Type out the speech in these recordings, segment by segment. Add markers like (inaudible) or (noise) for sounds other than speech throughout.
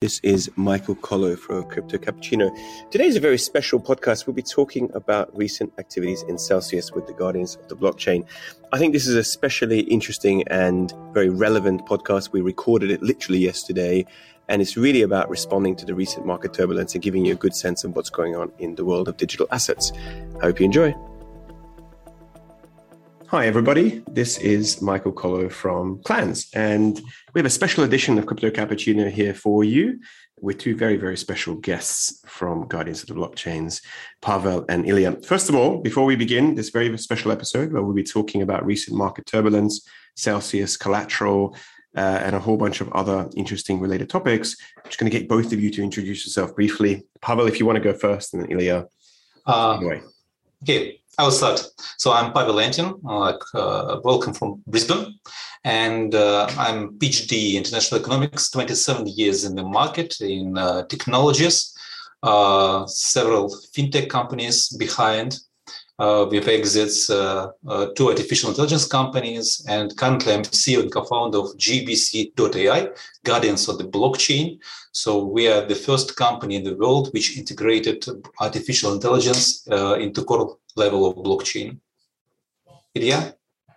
This is Michael Kollo for Crypto Cappuccino. Today is a very special podcast. We'll be talking about recent activities in Celsius with the Guardians of the Blockchain. I think this is a especially interesting and very relevant podcast. We recorded it literally yesterday, and it's really about responding to the recent market turbulence and giving you a good sense of what's going on in the world of digital assets. I hope you enjoy. Hi, everybody. This is Michael Kollo from Clanz, and we have a special edition of Crypto Cappuccino here for you with two very, very special guests from Guardians of the Blockchains, Pavel and Ilya. First of all, before we begin this very special episode where we'll be talking about recent market turbulence, Celsius, collateral, uh, and a whole bunch of other interesting related topics, I'm just going to get both of you to introduce yourself briefly. Pavel, if you want to go first, and then Ilya. Uh, anyway. Okay, I will start. So I'm Pavel Entin, like uh, welcome from Brisbane, and uh, I'm PhD in international economics, 27 years in the market in uh, technologies, uh, several fintech companies behind. Uh, with exits, uh, two artificial intelligence companies, and currently I'm CEO and co-founder of GBC.ai, Guardians of the Blockchain. So we are the first company in the world which integrated artificial intelligence into core level of blockchain. Ilya?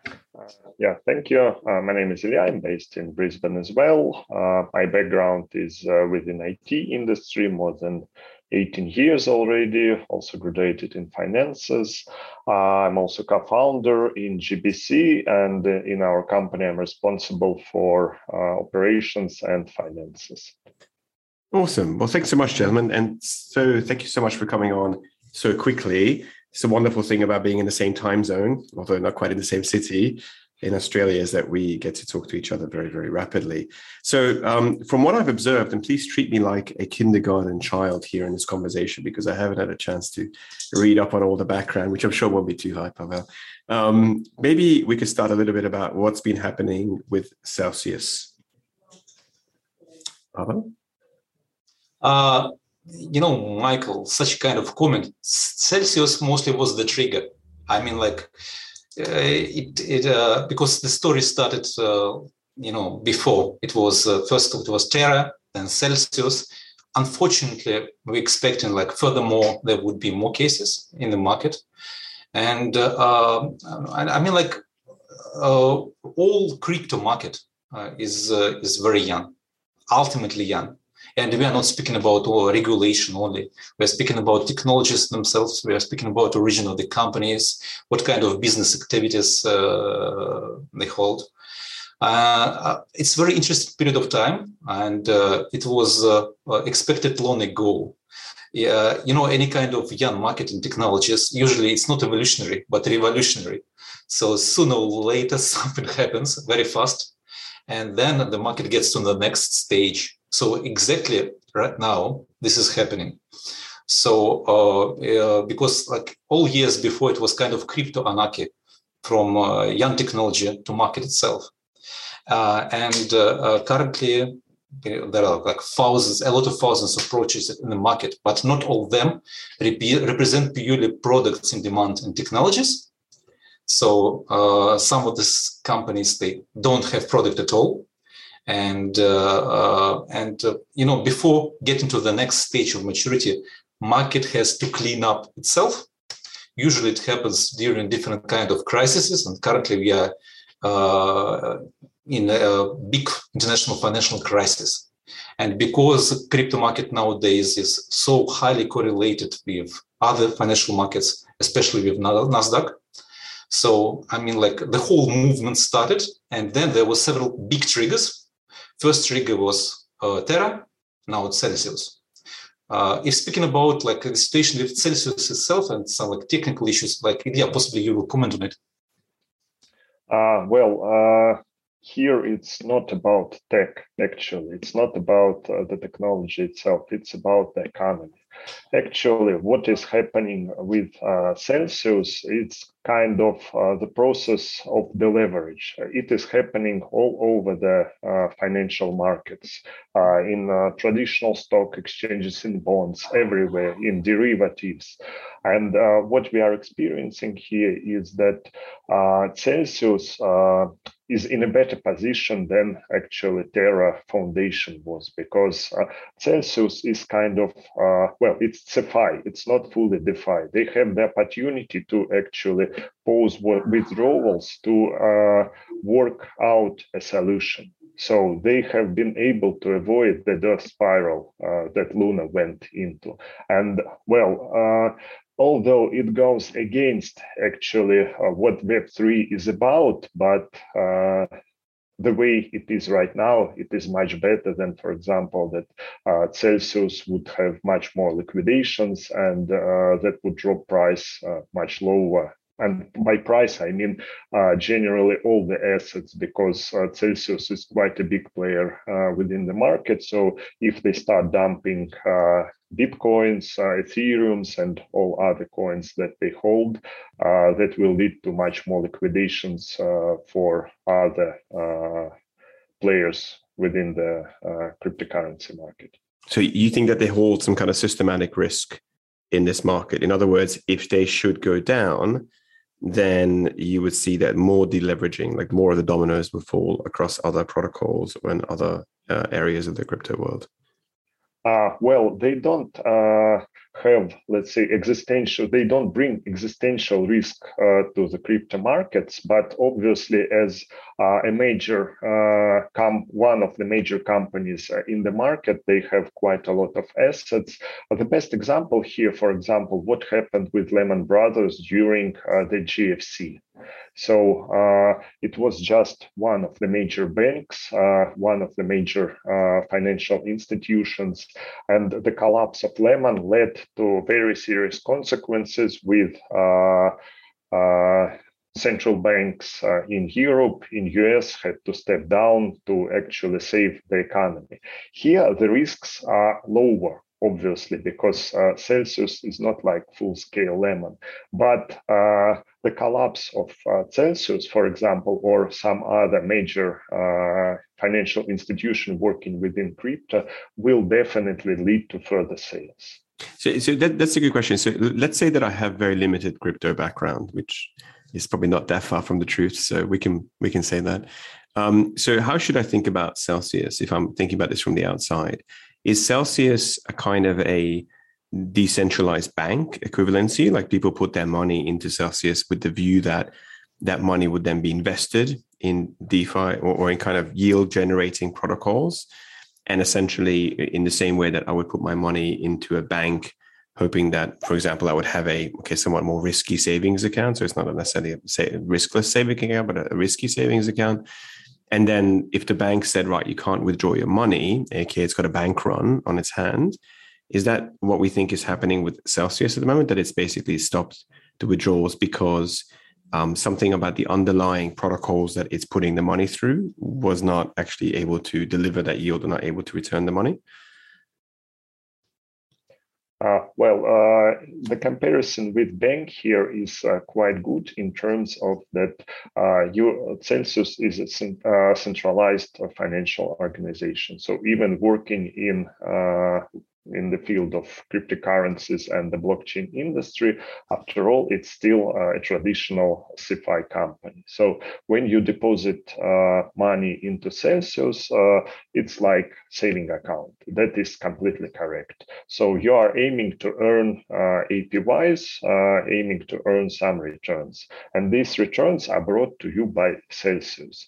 Uh, yeah, thank you. Uh, my name is Ilya. I'm based in Brisbane as well. Uh, my background is uh, within IT industry, more than 18 years already, also graduated in finances. Uh, I'm also co-founder in GBC and uh, in our company, I'm responsible for operations and finances. Awesome. Well, thanks so much, gentlemen. And so thank you so much for coming on so quickly it's a wonderful thing about being in the same time zone, although not quite in the same city in Australia, is that we get to talk to each other very, very rapidly. So, um, from what I've observed, and please treat me like a kindergarten child here in this conversation because I haven't had a chance to read up on all the background, which I'm sure won't be too high, Pavel. Um, maybe we could start a little bit about what's been happening with Celsius. Pavel? Uh, you know, Michael, such kind of comment, Celsius mostly was the trigger. I mean, like, it, it uh, because the story started, uh, you know, before. It was uh, first it was Terra, then Celsius. Unfortunately, we're expecting like furthermore there would be more cases in the market, and uh, um, I, mean, like, uh, all crypto market is is very young, ultimately young and we are not speaking about regulation only. We're speaking about technologies themselves. We are speaking about origin of the companies, what kind of business activities uh, they hold. Uh, it's very interesting period of time, and uh, it was uh, expected long ago. You know, any kind of young marketing technologies, usually it's not evolutionary, but revolutionary. So sooner or later, (laughs) something happens very fast, and then the market gets to the next stage so exactly right now, this is happening. So uh, uh, because like all years before, it was kind of crypto anarchy from uh, young technology to market itself. Uh, and uh, uh, currently, there are like thousands, a lot of thousands of approaches in the market, but not all of them rep- represent purely products in demand and technologies. So some of these companies they don't have product at all, and uh, uh, and uh, you know before getting to the next stage of maturity market has to clean up itself. Usually it happens during different kind of crises and currently we are uh, in a big international financial crisis. And because crypto market nowadays is so highly correlated with other financial markets especially with nasdaq so i mean like the whole movement started and then there were several big triggers First trigger was uh, Terra, now it's Celsius. Uh, if speaking about like the situation with Celsius itself and some like technical issues, like yeah, possibly you will comment on it. Uh, well, uh, here it's not about tech actually. It's not about uh, the technology itself. It's about the economy. Actually, what is happening with uh, Celsius, it's kind of uh, the process of the leverage. It is happening all over the uh, financial markets, uh, in uh, traditional stock exchanges, in bonds, everywhere, in derivatives. And uh, what we are experiencing here is that Celsius is in a better position than actually Terra Foundation was because uh, Celsius is kind of, uh, well, it's CeFi, it's not fully DeFi. They have the opportunity to actually pose withdrawals to uh, work out a solution. So they have been able to avoid the death spiral uh, that Luna went into. And well, uh, although it goes against actually what Web3 is about, but the way it is right now, it is much better than, for example, that uh, Celsius would have much more liquidations and uh, that would drop price uh, much lower and by price I mean uh, generally all the assets because uh, Celsius is quite a big player uh, within the market. So if they start dumping uh, Bitcoins, uh, Ethereums, and all other coins that they hold, uh, that will lead to much more liquidations for other players within the cryptocurrency market. So you think that they hold some kind of systematic risk in this market? In other words, if they should go down, then you would see that more deleveraging, like more of the dominoes would fall across other protocols and other uh, areas of the crypto world. Uh, well, they don't uh, have, let's say, existential, they don't bring existential risk uh, to the crypto markets, but obviously, as uh, a major, uh, com- one of the major companies uh, in the market, they have quite a lot of assets. the best example here, for example, what happened with Lehman Brothers during the GFC. So uh, it was just one of the major banks, uh, one of the major uh, financial institutions, and the collapse of Lehman led to very serious consequences with uh, uh, central banks uh, in Europe, in US had to step down to actually save the economy. Here, the risks are lower obviously, because uh, Celsius is not like full scale Lehman. But uh, the collapse of uh, Celsius, for example, or some other major financial institution working within crypto will definitely lead to further sales. So, so that, that's a good question. So let's say that I have very limited crypto background, which is probably not that far from the truth. So we can we can say that. Um, so how should I think about Celsius if I'm thinking about this from the outside? Is Celsius a kind of a decentralized bank equivalency? Like people put their money into Celsius with the view that that money would then be invested in DeFi or, or in kind of yield generating protocols. And essentially, in the same way that I would put my money into a bank, hoping that, for example, I would have a okay, somewhat more risky savings account. So it's not necessarily a riskless savings account, but a risky savings account. And then if the bank said, right, you can't withdraw your money, aka it's got a bank run on its hand, is that what we think is happening with Celsius at the moment? That it's basically stopped the withdrawals because um, something about the underlying protocols that it's putting the money through was not actually able to deliver that yield or not able to return the money? Uh, well, uh, the comparison with bank here is uh, quite good in terms of that uh, you, Celsius is a uh, centralized financial organization. So even working in uh, in the field of cryptocurrencies and the blockchain industry, after all, it's still a traditional CeFi company. So when you deposit uh, money into Celsius, uh, it's like saving account. That is completely correct. So you are aiming to earn uh, APYs, uh, aiming to earn some returns. And these returns are brought to you by Celsius.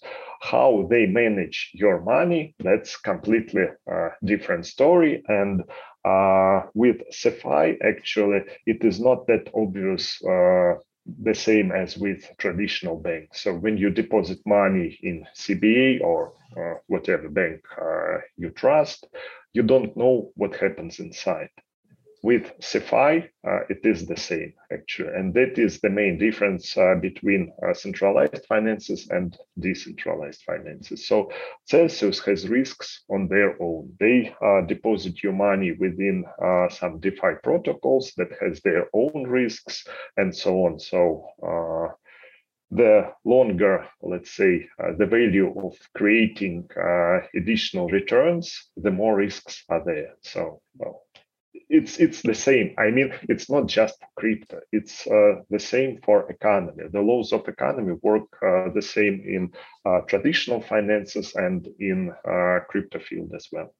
How they manage your money, that's completely uh, different story. And uh, with CeFi, actually, it is not that obvious uh, the same as with traditional banks. So when you deposit money in CBA or uh, whatever bank uh, you trust, you don't know what happens inside. With CeFi, uh, it is the same actually, and that is the main difference uh, between uh, centralized finances and decentralized finances. So Celsius has risks on their own. They deposit your money within some DeFi protocols that has their own risks and so on. So the longer, let's say, uh, the value of creating uh, additional returns, the more risks are there. So, well, it's it's the same. I mean, it's not just crypto. It's uh, the same for economy. The laws of economy work uh, the same in uh, traditional finances and in uh, crypto field as well.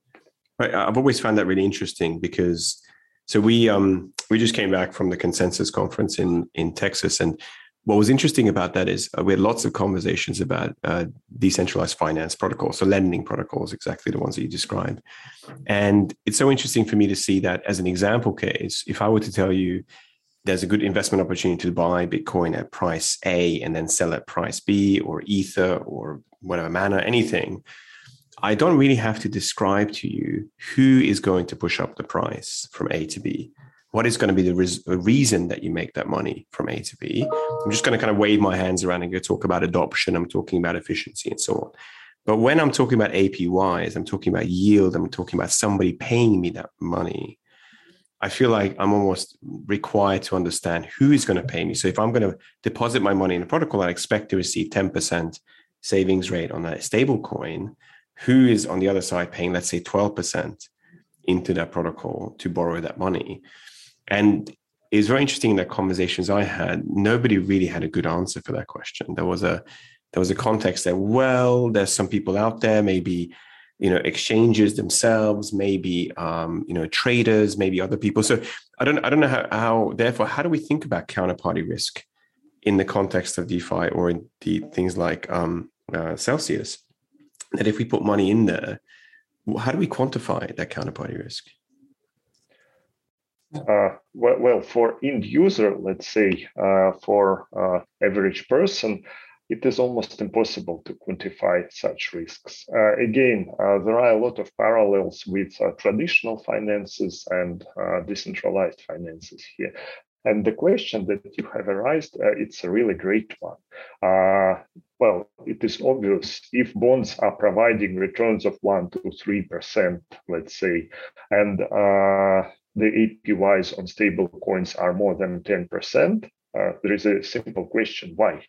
Right. I've always found that really interesting because so we um we just came back from the consensus conference in in Texas and what was interesting about that is uh, we had lots of conversations about uh, decentralized finance protocols, so lending protocols, exactly the ones that you described. And it's so interesting for me to see that as an example case. If I were to tell you there's a good investment opportunity to buy Bitcoin at price A and then sell at price B or Ether or whatever manner, anything, I don't really have to describe to you who is going to push up the price from A to B what is going to be the, res- reason that you make that money from A to B? I'm just going to kind of wave my hands around and go talk about adoption. I'm talking about efficiency and so on. But when I'm talking about APYs, I'm talking about yield, I'm talking about somebody paying me that money. I feel like I'm almost required to understand who is going to pay me. So if I'm going to deposit my money in a protocol, I expect to receive 10% savings rate on that stable coin. Who is on the other side paying, let's say, 12% into that protocol to borrow that money? And it was very interesting in the conversations I had. Nobody really had a good answer for that question. There was a there was a context that well, there's some people out there, maybe you know exchanges themselves, maybe um, you know traders, maybe other people. So I don't I don't know how, how therefore how do we think about counterparty risk in the context of DeFi or in the things like um, uh, Celsius? That if we put money in there, how do we quantify that counterparty risk? Uh, well, well, for end user, let's say, uh, for uh, average person, it is almost impossible to quantify such risks. Uh, again, uh, there are a lot of parallels with uh, traditional finances and decentralized finances here. And the question that you have raised, it's a really great one. well, it is obvious if bonds are providing returns of one to three percent, let's say, and the APYs on stable coins are more than 10%, uh, there is a simple question why?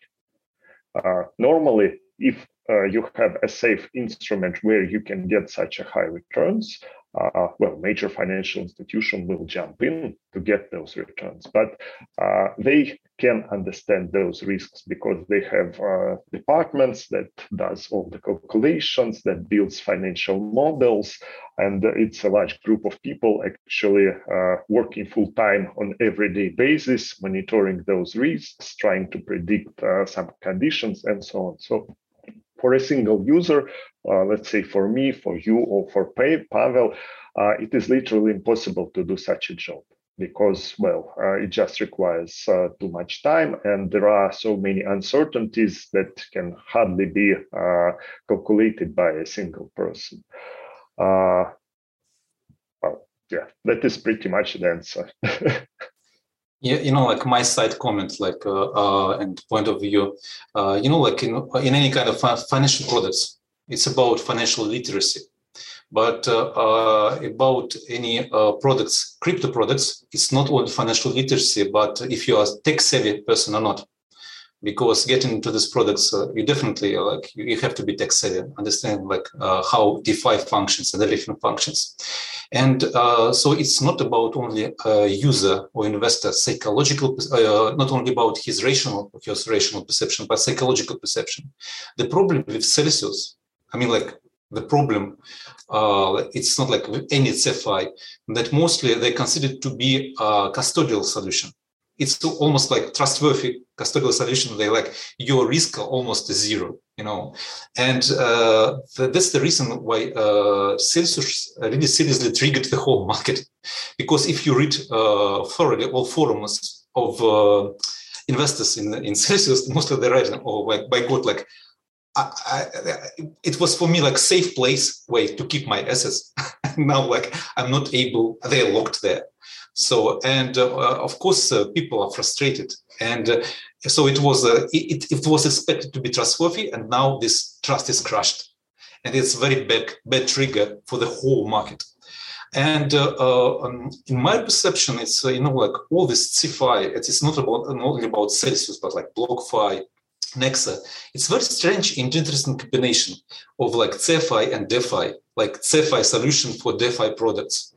Uh, normally, if uh, you have a safe instrument where you can get such a high returns, uh, well, major financial institution will jump in to get those returns, but uh, they can understand those risks because they have uh, departments that does all the calculations, that builds financial models, and it's a large group of people actually uh, working full time on everyday basis, monitoring those risks, trying to predict uh, some conditions, and so on. So for a single user, uh, let's say for me, for you, or for Pavel, uh, it is literally impossible to do such a job because, well, uh, it just requires uh, too much time and there are so many uncertainties that can hardly be uh, calculated by a single person. Uh, well, yeah, that is pretty much the answer. (laughs) Yeah, you know, like my side comment, like uh, uh, and point of view, uh, you know, like in in any kind of financial products, it's about financial literacy. But uh, uh, about any uh, products, crypto products, it's not only financial literacy, but if you are tech savvy person or not because getting into these products, uh, you definitely uh, like you, you, have to be tech savvy, understand like uh, how DeFi functions and everything functions, and uh, so it's not about only user or investor psychological, uh, not only about his rational his rational perception, but psychological perception. The problem with Celsius, I mean, like the problem, uh, it's not like any CeFi that mostly they consider to be a custodial solution it's almost like trustworthy custodial solution. They like your risk almost zero, you know, and uh, that's the reason why uh, Celsius really seriously triggered the whole market, because if you read uh, thoroughly all forums of uh, investors in in Celsius, most of them writing, oh, like by God, like I, I, it was for me like safe place way to keep my assets. (laughs) now, like I'm not able, they're locked there. So, and uh, of course, uh, people are frustrated, and uh, so it was. Uh, it, it was expected to be trustworthy, and now this trust is crushed, and it's very bad bad trigger for the whole market. And uh, uh, um, in my perception, it's you know like all this CeFi. It's not about not only about Celsius, but like BlockFi, Nexo. It's very strange and interesting combination of like CeFi and DeFi, like CeFi solution for DeFi products.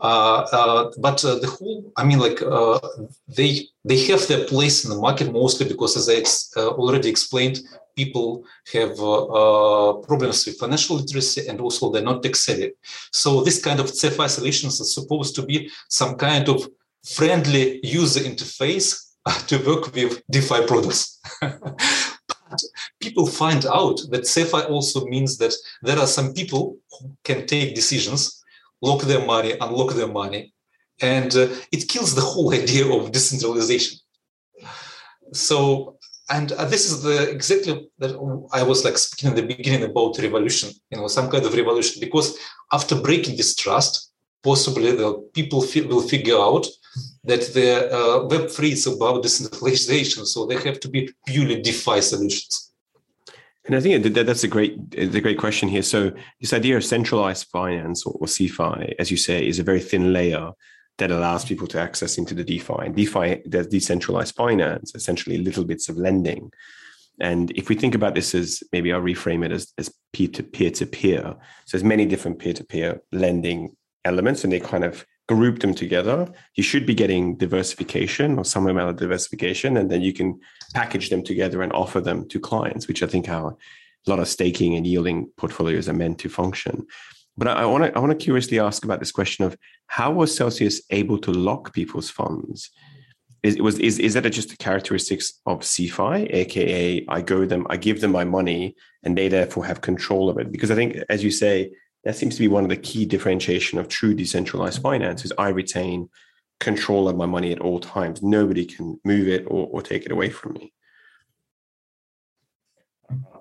Uh, uh, but uh, the whole, I mean, like uh, they they have their place in the market mostly because, as I ex- uh, already explained, people have uh, problems with financial literacy and also they're not tech savvy. So this kind of CeFi solutions are supposed to be some kind of friendly user interface (laughs) to work with DeFi products. (laughs) but people find out that CeFi also means that there are some people who can take decisions, lock their money, unlock their money, and uh, it kills the whole (laughs) idea of decentralization. So, and uh, this is the exactly that I was like speaking in the beginning about revolution, you know, some kind of revolution, because after breaking this trust, possibly the people will figure out that the uh, Web3 is about decentralization, so they have to be purely DeFi solutions. And I think that that's a great, a great question here. So this idea of centralized finance or, or CeFi, as you say, is a very thin layer that allows people to access into the DeFi. And DeFi, there's decentralized finance, essentially little bits of lending. And if we think about this as maybe I'll reframe it as, as peer to peer to peer. So there's many different peer to peer lending elements, and they kind of group them together, you should be getting diversification or some amount of diversification, and then you can package them together and offer them to clients, which I think how a lot of staking and yielding portfolios are meant to function. But I want to I want to curiously ask about this question of how was Celsius able to lock people's funds? Is was is is that just a characteristics of CeFi, aka I go them, I give them my money, and they therefore have control of it? Because I think, as you say, that seems to be one of the key differentiation of true decentralized mm-hmm. finance is I retain control of my money at all times. Nobody can move it or, or take it away from me.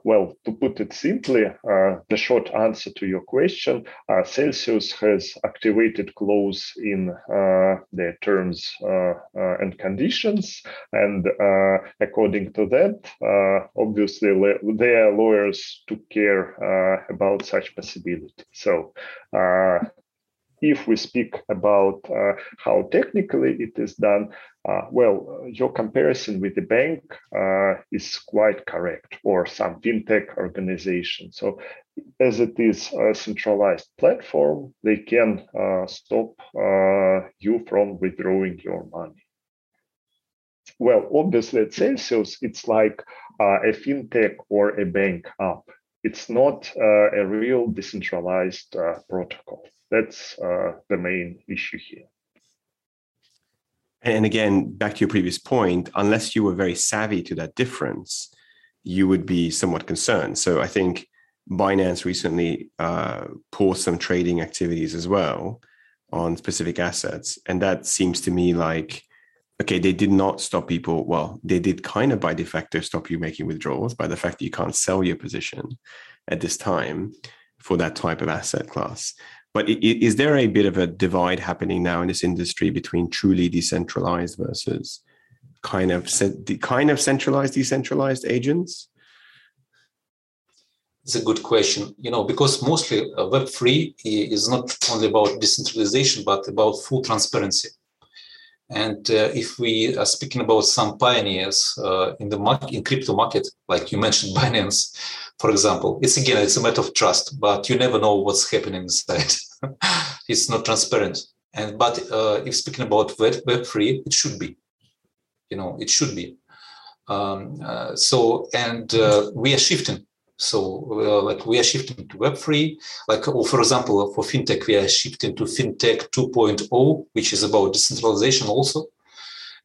Well, to put it simply, uh, the short answer to your question, uh, Celsius has activated clause in uh, their terms uh, uh, and conditions. And uh, according to that, obviously their lawyers took care about such possibility. So if we speak about uh, how technically it is done, uh, well, your comparison with the bank uh, is quite correct, or some fintech organization. So, as it is a centralized platform, they can uh, stop uh, you from withdrawing your money. Well, obviously at Celsius, it's like uh, a fintech or a bank app. It's not a real decentralized protocol. That's uh, the main issue here. And again, back to your previous point, unless you were very savvy to that difference, you would be somewhat concerned. So I think Binance recently uh, paused some trading activities as well on specific assets. And that seems to me like, okay, they did not stop people. Well, they did kind of by de facto stop you making withdrawals by the fact that you can't sell your position at this time for that type of asset class. But is there a bit of a divide happening now in this industry between truly decentralized versus kind of kind of centralized, decentralized agents? It's a good question, you know, because mostly uh, Web three is not only about decentralization but about full transparency. And uh, if we are speaking about some pioneers uh, in the market, in crypto market, like you mentioned, (laughs) Binance, for example, it's again it's a matter of trust, but you never know what's happening inside. (laughs) it's not transparent. And but uh, if speaking about web web three, it should be. You know, it should be. Um, uh, so and uh, we are shifting so, uh, like we are shifting to Web3. Like, oh, for example, for fintech, we are shifting to fintech 2.0, which is about decentralization also.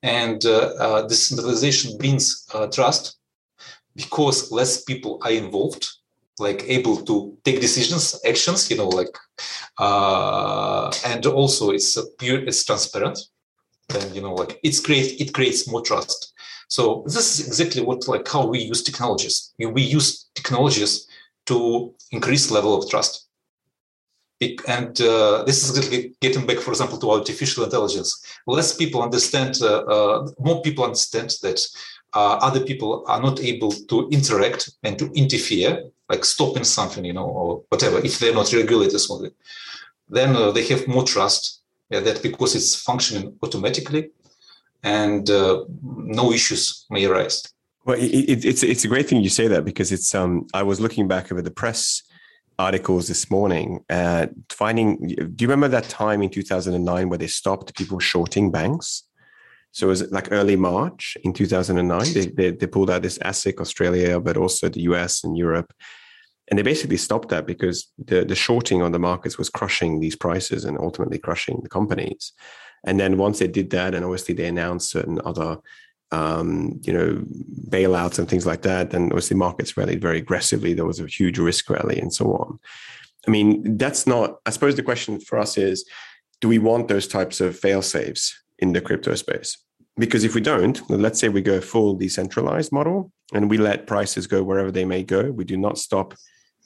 And uh, uh, decentralization means uh, trust because less people are involved, like able to take decisions, actions. You know, like, uh, and also it's pure, it's transparent. And you know, like it's great it creates more trust. So this is exactly what like how we use technologies. We use technologies to increase level of trust. And uh, this is getting back, for example, to artificial intelligence. Less people understand, uh, uh, more people understand that uh, other people are not able to interact and to interfere, like stopping something, you know, or whatever, if they're not regulators. Then uh, they have more trust yeah, that because it's functioning automatically and uh, no issues may arise. Well, it, it's it's a great thing you say that because it's um I was looking back over the press articles this morning, uh, finding. Do you remember that time in 2009 where they stopped people shorting banks? So it was like early March in 2009. They, they, they pulled out this ASIC Australia, but also the US and Europe. And they basically stopped that because the, the shorting on the markets was crushing these prices and ultimately crushing the companies. And then once they did that, and obviously they announced certain other um, you know, bailouts and things like that, then obviously markets rallied very aggressively. There was a huge risk rally and so on. I mean, that's not, I suppose the question for us is, do we want those types of fail safes in the crypto space? Because if we don't, let's say we go full decentralized model and we let prices go wherever they may go, we do not stop,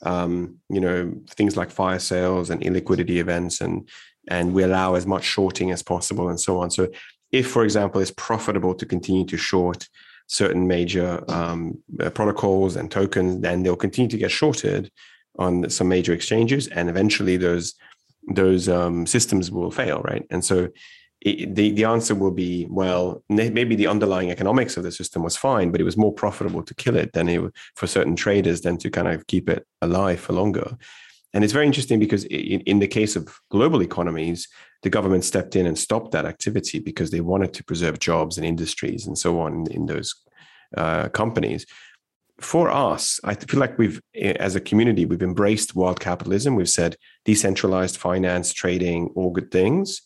um, you know, things like fire sales and illiquidity events and and we allow as much shorting as possible and so on. So if, for example, it's profitable to continue to short certain major um, uh, protocols and tokens, then they'll continue to get shorted on some major exchanges, and eventually those those um, systems will fail, right? And so the the answer will be well, maybe the underlying economics of the system was fine, but it was more profitable to kill it than it for certain traders than to kind of keep it alive for longer. And it's very interesting because in, in the case of global economies, the government stepped in and stopped that activity because they wanted to preserve jobs and industries and so on in those uh, companies. For us, I feel like we've, as a community, we've embraced wild capitalism. We've said decentralized finance, trading, all good things.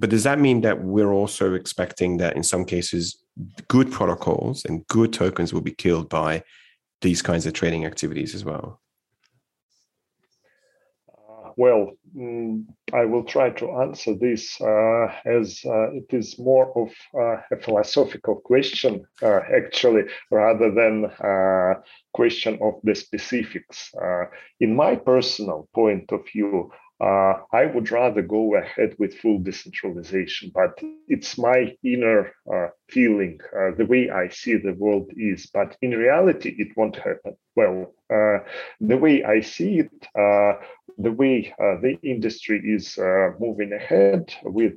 But does that mean that we're also expecting that in some cases, good protocols and good tokens will be killed by these kinds of trading activities as well? well, mm, I will try to answer this uh, as uh, it is more of uh, a philosophical question, uh, actually, rather than a uh, question of the specifics. Uh, in my personal point of view, uh, I would rather go ahead with full decentralization, but it's my inner uh, feeling, uh, the way I see the world is. But in reality, it won't happen. Well, uh, the way I see it, uh, the way uh, the industry is moving ahead with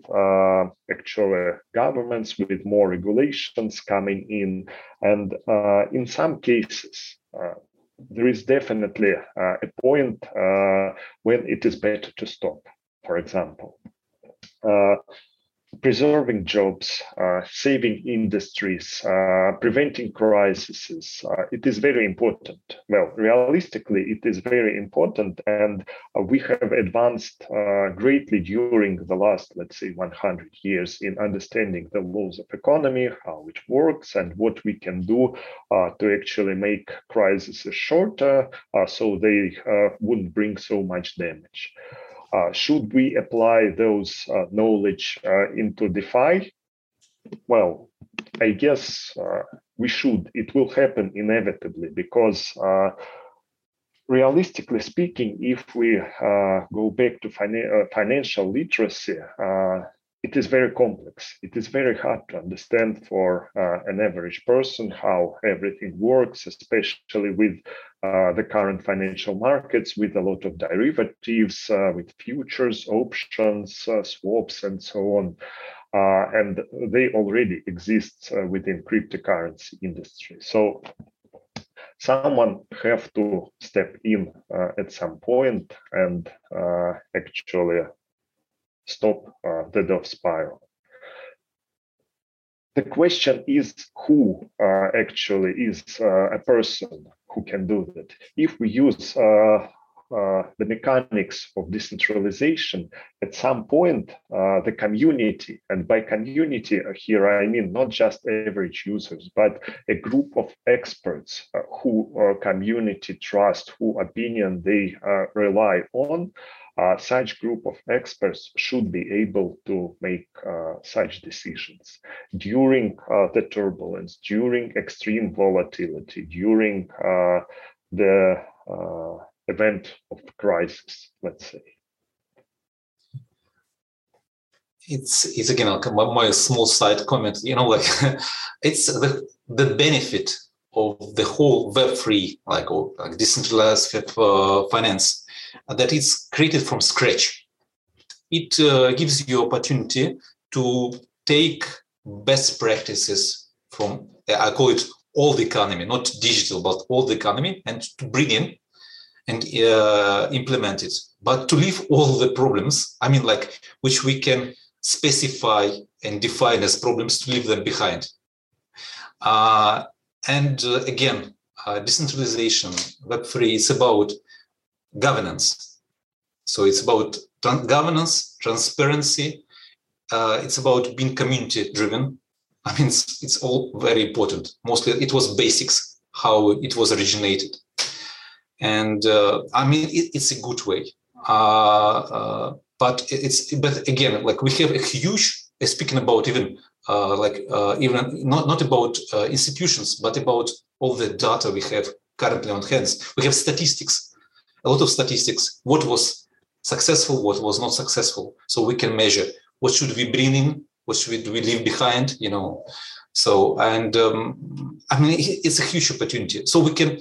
actual governments, with more regulations coming in, and in some cases, there is definitely uh, a point uh, when it is better to stop, for example. Preserving jobs, uh, saving industries, uh, preventing crises. Uh, it is very important. Well, realistically, it is very important. And uh, we have advanced uh, greatly during the last, let's say, 100 years in understanding the laws of economy, how it works, and what we can do uh, to actually make crises shorter so they wouldn't bring so much damage. Uh, should we apply those uh, knowledge uh, into DeFi? Well, I guess uh, we should. It will happen inevitably because, uh, realistically speaking, if we go back to fina- financial literacy, it is very complex. It is very hard to understand for uh, an average person how everything works, especially with uh, the current financial markets, with a lot of derivatives, uh, with futures, options, uh, swaps, and so on. Uh, and they already exist uh, within cryptocurrency industry. So someone have to step in at some point and actually stop the death spiral. The question is who uh, actually is uh, a person who can do that. If we use uh, uh, the mechanics of decentralization, at some point, uh, the community, and by community here I mean not just average users, but a group of experts uh, who community trust, who opinion they rely on, uh, such group of experts should be able to make uh, such decisions during uh, the turbulence, during extreme volatility, during uh, the uh, event of crisis, let's say. It's it's again my small side comment. You know, like (laughs) it's the the benefit of the whole Web3 like, or, like decentralized uh, finance that it's created from scratch. It uh, gives you opportunity to take best practices from i call it all the economy not digital but all the economy and to bring in and uh, implement it. But to leave all the problems i mean like which we can specify and define as problems to leave them behind. Uh, and uh, again, uh, decentralization, Web3 is about governance. So it's about governance, transparency. Uh, it's about being community driven. I mean, it's, it's all very important. Mostly it was basics, how it was originated. And uh, I mean, it, it's a good way. Uh, uh, but it's, but again, like we have a huge, speaking about even uh, like uh, even not, not about uh, institutions, but about all the data we have currently on hands. We have statistics, a lot of statistics, what was successful, what was not successful. So we can measure what should we bring in, what should we leave behind, you know. So, and um, I mean, it's a huge opportunity. So we can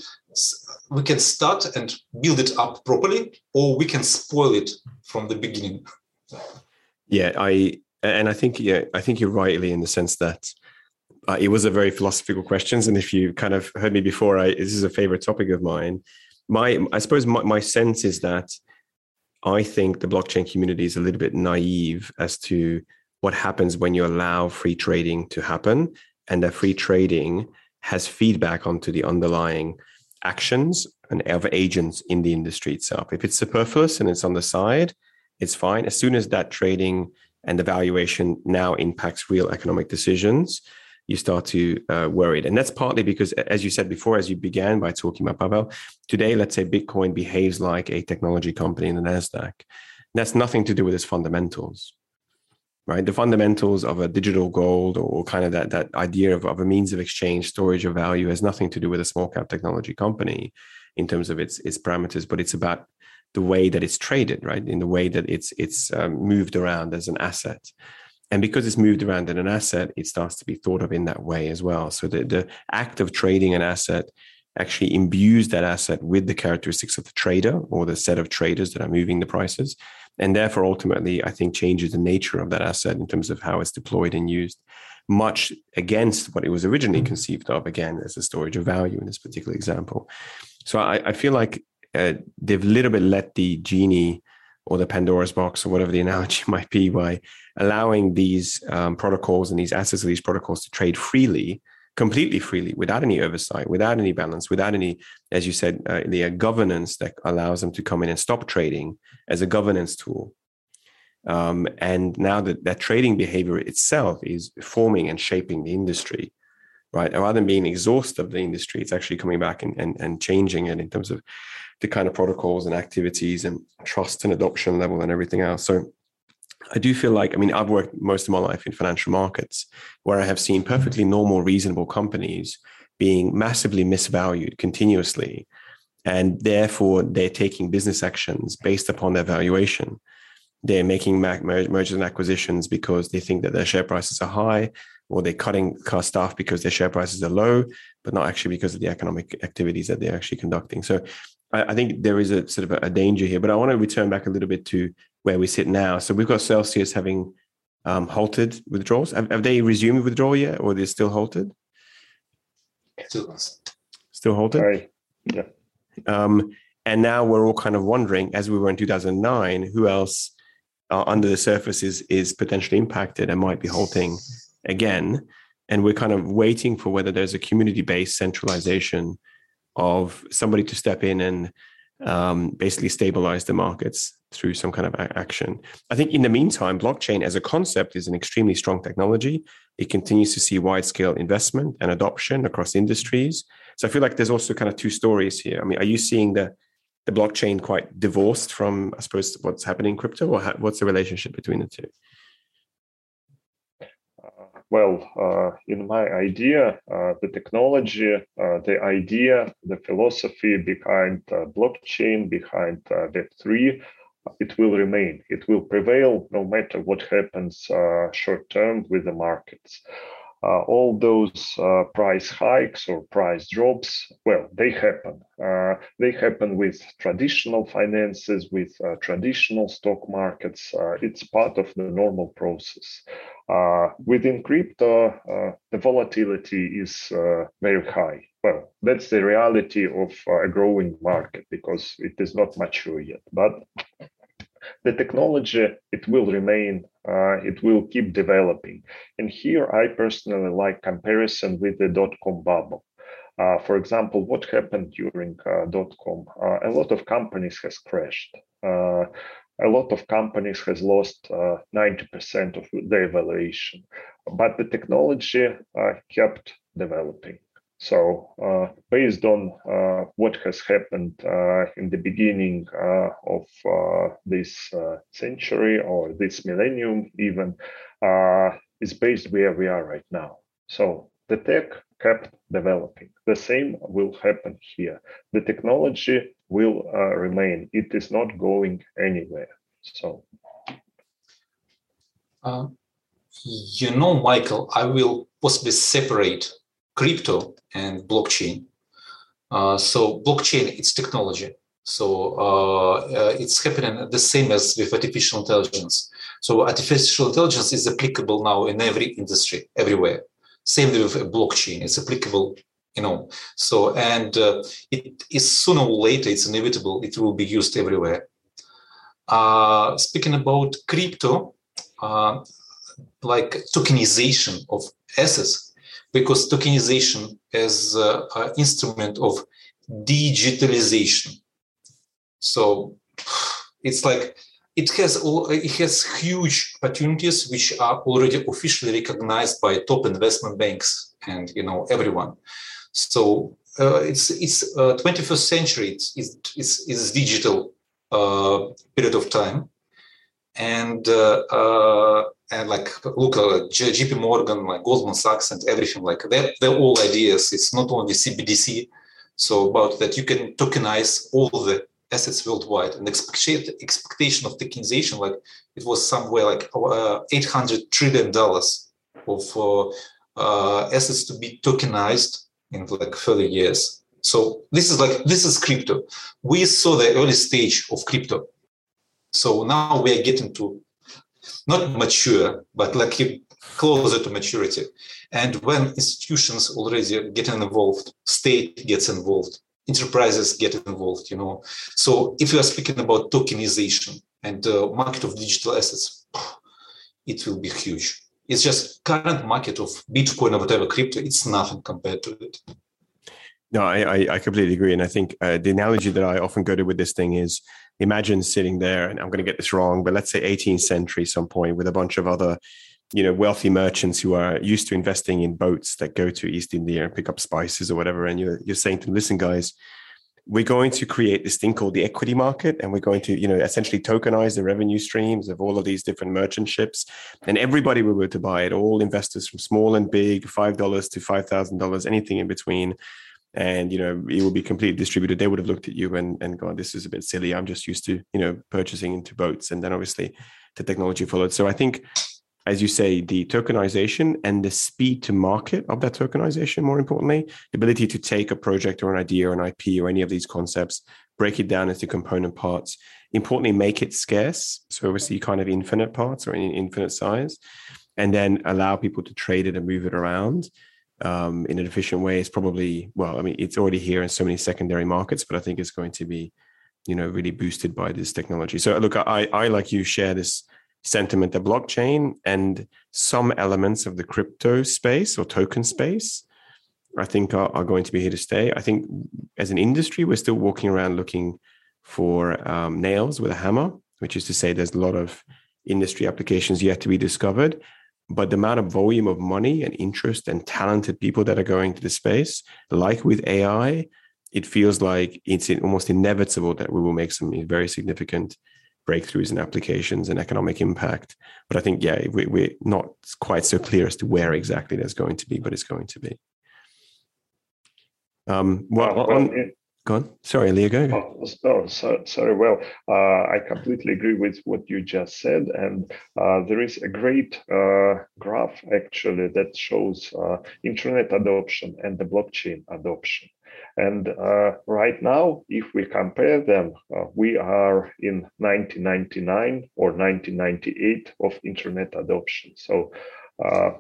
we can start and build it up properly, or we can spoil it from the beginning. Yeah, I and I think yeah, I think you're rightly in the sense that uh, it was a very philosophical questions, and if you kind of heard me before, I this is a favorite topic of mine. My I suppose my, my sense is that I think the blockchain community is a little bit naive as to what happens when you allow free trading to happen, and that free trading has feedback onto the underlying actions and of agents in the industry itself. If it's superfluous and it's on the side, it's fine. As soon as that trading and the valuation now impacts real economic decisions, you start to uh, worry. And that's partly because, as you said before, as you began by talking about Pavel, today, let's say Bitcoin behaves like a technology company in the NASDAQ. That's nothing to do with its fundamentals, right? The fundamentals of a digital gold or kind of that, that idea of, of a means of exchange, storage of value has nothing to do with a small cap technology company in terms of its, its parameters, but it's about the way that it's traded, right? In the way that it's it's um, moved around as an asset. And because it's moved around in an asset, it starts to be thought of in that way as well. So the, the act of trading an asset actually imbues that asset with the characteristics of the trader or the set of traders that are moving the prices. And therefore, ultimately, I think changes the nature of that asset in terms of how it's deployed and used, much against what it was originally mm-hmm. conceived of, again, as a storage of value in this particular example. So I, I feel like uh, they've a little bit let the genie or the Pandora's box or whatever the analogy (laughs) might be by allowing these um, protocols and these assets of these protocols to trade freely, completely freely, without any oversight, without any balance, without any, as you said, uh, the uh, governance that allows them to come in and stop trading as a governance tool. Um, and now that that trading behavior itself is forming and shaping the industry, right? Rather than being exhaustive of the industry, it's actually coming back and, and, and changing it in terms of the kind of protocols and activities and trust and adoption level and everything else. So I do feel like, I mean, I've worked most of my life in financial markets where I have seen perfectly normal, reasonable companies being massively misvalued continuously. And therefore, they're taking business actions based upon their valuation. They're making mergers and acquisitions because they think that their share prices are high, or they're cutting cost staff because their share prices are low, but not actually because of the economic activities that they're actually conducting. So I, I think there is a sort of a, a, danger here. But I want to return back a little bit to where we sit now. So we've got Celsius having um, halted withdrawals. Have, have, they resumed withdrawal yet, or they're still halted? Still, still halted. Sorry. Yeah. Um, and now we're all kind of wondering, as we were in 2009, who else uh, under the surface is is potentially impacted and might be halting again. And we're kind of waiting for whether there's a community-based centralization of somebody to step in and um, basically stabilize the markets through some kind of action. I think in the meantime, blockchain as a concept is an extremely strong technology. It continues to see wide scale investment and adoption across industries. So I feel like there's also kind of two stories here. I mean, are you seeing the the blockchain quite divorced from, I suppose, what's happening in crypto, or what's the relationship between the two? Well, uh, in my idea, uh, the technology, uh, the idea, the philosophy behind blockchain, behind Web3, it will remain. It will prevail no matter what happens short term with the markets. Uh, all those uh, price hikes or price drops, well, they happen. Uh, they happen with traditional finances, with traditional stock markets. it's part of the normal process. within crypto, the volatility is very high. Well, that's the reality of a growing market because it is not mature yet. But the technology it will remain uh, it will keep developing. And here i personally like comparison with the dot-com bubble. Uh, for example what happened during uh, dot-com? Uh, a lot of companies has crashed. Uh, a lot of companies has lost 90% uh, of their valuation. But the technology kept developing so, uh, based on uh, what has happened uh, in the beginning uh, of uh, this uh, century or this millennium, even, is based where we are right now. So, the tech kept developing. The same will happen here. The technology will remain, it is not going anywhere. So, you know, Michael, I will possibly separate crypto and blockchain. Uh, so blockchain, it's technology. So uh, uh, it's happening the same as with artificial intelligence. So artificial intelligence is applicable now in every industry, everywhere. Same with blockchain, it's applicable, you know. So and uh, it is sooner or later, it's inevitable, it will be used everywhere. Uh, speaking about crypto, uh, like tokenization of assets because tokenization is an instrument of digitalization. So it's like it has all, it has huge opportunities which are already officially recognized by top investment banks and you know everyone. So uh, it's it's uh, 21st century. It's it's, it's, digital uh, period of time, and uh, uh, and like look at JP Morgan, like Goldman Sachs, and everything like that. They're all ideas. It's not only CBDC. So about that, you can tokenize all the assets worldwide. And expectation of tokenization, like it was somewhere like uh, 800 trillion dollars of uh, uh, assets to be tokenized in like further years. So this is like this is crypto. We saw the early stage of crypto. So now we are getting to not mature, but like closer to maturity. And when institutions already get involved, state gets involved, enterprises get involved, you know. So if you are speaking about tokenization and the uh, market of digital assets, it will be huge. It's just current market of Bitcoin or whatever crypto, it's nothing compared to it. No, I, I completely agree. And I think uh, the analogy that I often go to with this thing is imagine sitting there, and I'm going to get this wrong, but let's say 18th century, some point, with a bunch of other, you know, wealthy merchants who are used to investing in boats that go to East India and pick up spices or whatever. And you're, you're saying to them, listen, guys, we're going to create this thing called the equity market and we're going to you know essentially tokenize the revenue streams of all of these different merchant ships and everybody will be able to buy it all investors from small and big $5 to $5000 anything in between and you know it would be completely distributed. They would have looked at you and, and gone this is a bit silly. I'm just used to you know purchasing into boats. And then obviously the technology followed. So i think as you say the tokenization and the speed to market of that tokenization more importantly the ability to take a project or an idea or an ip or any of these concepts break it down into component parts importantly make it scarce so obviously kind of infinite parts or in infinite size and then allow people to trade it and move it around um, in an efficient way is probably well i mean it's already here in so many secondary markets but i think it's going to be you know really boosted by this technology. So look i i like you share this sentiment of blockchain and some elements of the crypto space or token space i think are, are going to be here to stay. I think as an industry we're still walking around looking for um, nails with a hammer which is to say there's a lot of industry applications yet to be discovered but the amount of volume of money and interest and talented people that are going to the space, like with AI, it feels like it's almost inevitable that we will make some very significant breakthroughs in applications and economic impact. But I think, yeah, we, we're not quite so clear as to where exactly that's going to be, but it's going to be. Um, well, well on, it, go on. Sorry, Ilya, go. Oh, oh so, sorry. Well, uh, I completely agree with what you just said. And uh, there is a great uh, graph actually that shows uh, internet adoption and the blockchain adoption. And uh, right now, if we compare them, uh, we are in 1999 or 1998 of internet adoption. So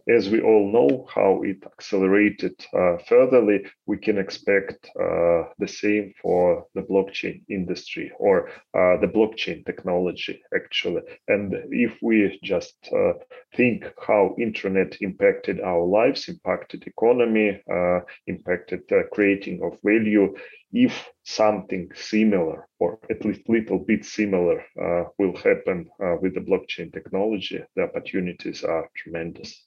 as we all know how it accelerated uh, furtherly, we can expect uh, the same for the blockchain industry or uh, the blockchain technology, actually. And if we just uh, think how internet impacted our lives, impacted economy, uh, impacted creating of value, if something similar or at least little bit similar uh, will happen uh, with the blockchain technology, the opportunities are tremendous.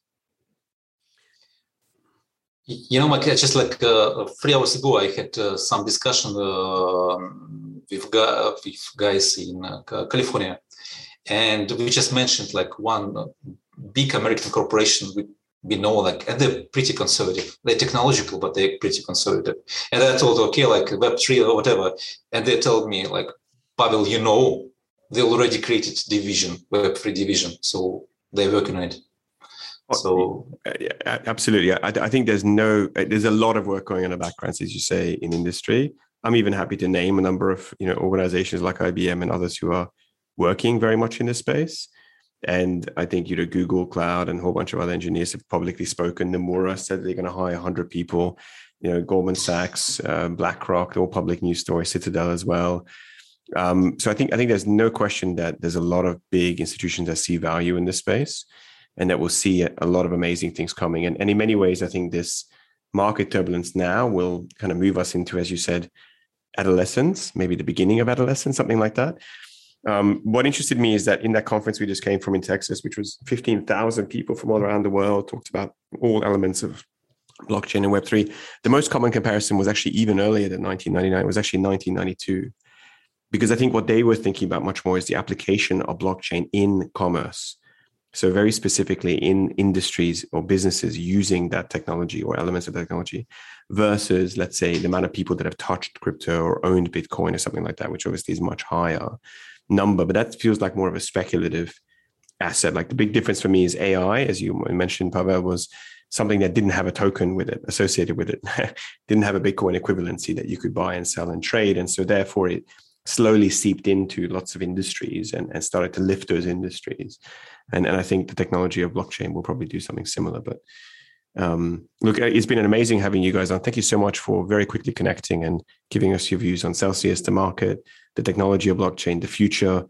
You know, Mike, just like uh, three hours ago, I had uh, some discussion uh, with, with, guys in uh, California, and we just mentioned like one big American corporation with we know like and they're pretty conservative. They're technological but they're pretty conservative. And i told okay like web3 or whatever and they told me like pavel you know they already created division web3 division so they're working on it. So yeah, absolutely. I, I think there's no there's a lot of work going on in the background as you say in industry. I'm even happy to name a number of you know organizations like ibm and others who are working very much in this space and I think you know Google Cloud and a whole bunch of other engineers have publicly spoken. Nomura said they're going to hire 100 people. You know, Goldman Sachs, uh, BlackRock, all public news stories, Citadel as well. Um, so I think I think there's no question that there's a lot of big institutions that see value in this space, and that will see a lot of amazing things coming. And, and in many ways, I think this market turbulence now will kind of move us into, as you said, adolescence, maybe the beginning of adolescence, something like that. Um, what interested me is that in that conference we just came from in Texas, which was 15,000 people from all around the world, talked about all elements of blockchain and Web3. The most common comparison was actually even earlier than 1999, it was actually 1992. Because I think what they were thinking about much more is the application of blockchain in commerce. So, very specifically in industries or businesses using that technology or elements of technology versus, let's say, the amount of people that have touched crypto or owned Bitcoin or something like that, which obviously is much higher number, but that feels like more of a speculative asset. Like the big difference for me is AI, as you mentioned, Pavel, was something that didn't have a token with it associated with it, (laughs) didn't have a Bitcoin equivalency that you could buy and sell and trade. And so therefore it slowly seeped into lots of industries and, and started to lift those industries. And, and I think the technology of blockchain will probably do something similar. But um, look, it's been an amazing having you guys on. Thank you so much for very quickly connecting and giving us your views on Celsius, the market, the technology of blockchain, the future.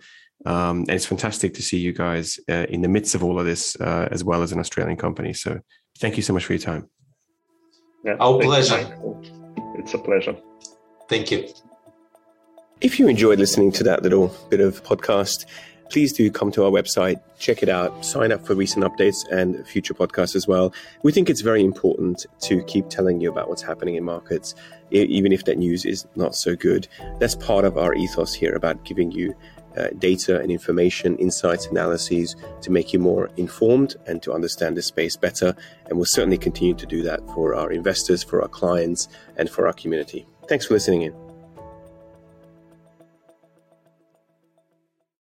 Um, and it's fantastic to see you guys uh, in the midst of all of this, uh, as well as an Australian company. So thank you so much for your time. Yeah, Our pleasure. It's a pleasure. Thank you. If you enjoyed listening to that little bit of podcast, please do come to our website, check it out, sign up for recent updates and future podcasts as well. We think it's very important to keep telling you about what's happening in markets, even if that news is not so good. That's part of our ethos here about giving you uh, data and information, insights, analyses to make you more informed and to understand the space better. And we'll certainly continue to do that for our investors, for our clients, and for our community. Thanks for listening in.